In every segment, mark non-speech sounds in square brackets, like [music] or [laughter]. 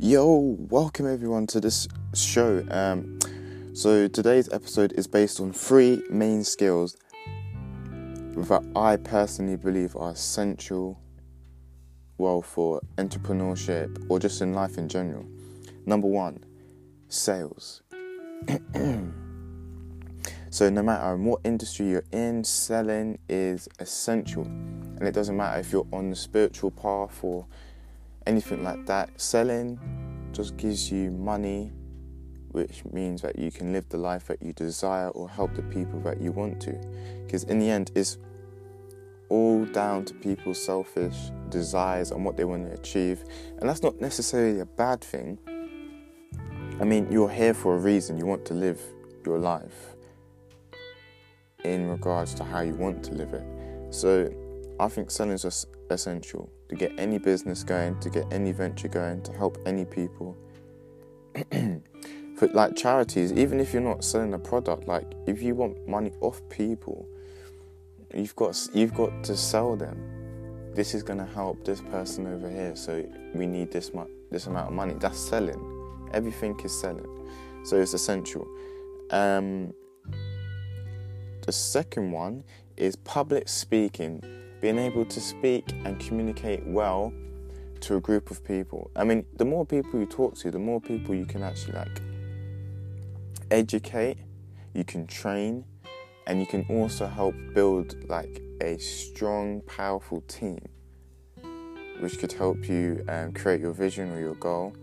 Yo, welcome everyone to this show. Um, so today's episode is based on three main skills that I personally believe are essential, well, for entrepreneurship or just in life in general. Number one, sales. [clears throat] so no matter what industry you're in, selling is essential, and it doesn't matter if you're on the spiritual path or anything like that. Selling just gives you money, which means that you can live the life that you desire or help the people that you want to. Because in the end, it's all down to people's selfish desires and what they want to achieve. And that's not necessarily a bad thing. I mean, you're here for a reason. You want to live your life in regards to how you want to live it. So I think selling is essential to get any business going, to get any venture going, to help any people. [clears throat] For like charities, even if you're not selling a product, like if you want money off people, you've got you've got to sell them. This is going to help this person over here, so we need this much this amount of money. That's selling. Everything is selling, so it's essential. Um, the second one is public speaking being able to speak and communicate well to a group of people. I mean, the more people you talk to, the more people you can actually like educate, you can train, and you can also help build like a strong, powerful team, which could help you um, create your vision or your goal.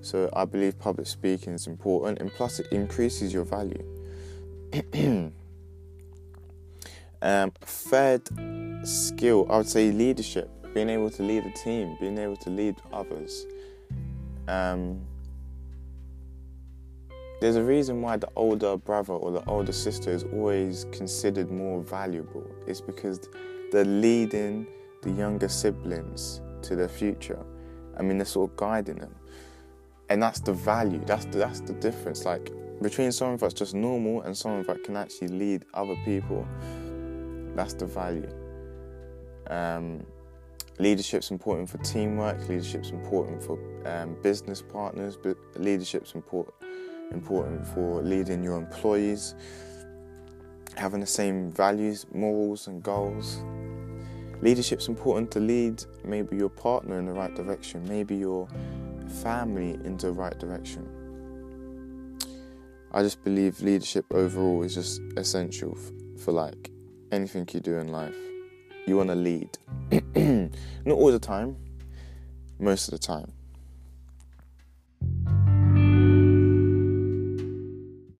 So I believe public speaking is important, and plus it increases your value. [clears throat] um, third skill, I would say leadership, being able to lead a team, being able to lead others. Um, there's a reason why the older brother or the older sister is always considered more valuable. It's because they're leading the younger siblings to their future. I mean, they're sort of guiding them, and that's the value. That's the, that's the difference. Like between someone that's just normal and someone that can actually lead other people. That's the value. Um, leadership's important for teamwork. Leadership's important for um, business partners. But leadership's important important for leading your employees. Having the same values, morals, and goals. Leadership's important to lead maybe your partner in the right direction, maybe your family into the right direction. I just believe leadership overall is just essential for like anything you do in life you want to lead. [clears throat] Not all the time, most of the time.